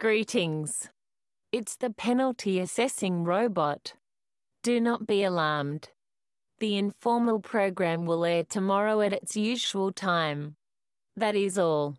Greetings. It's the penalty assessing robot. Do not be alarmed. The informal program will air tomorrow at its usual time. That is all.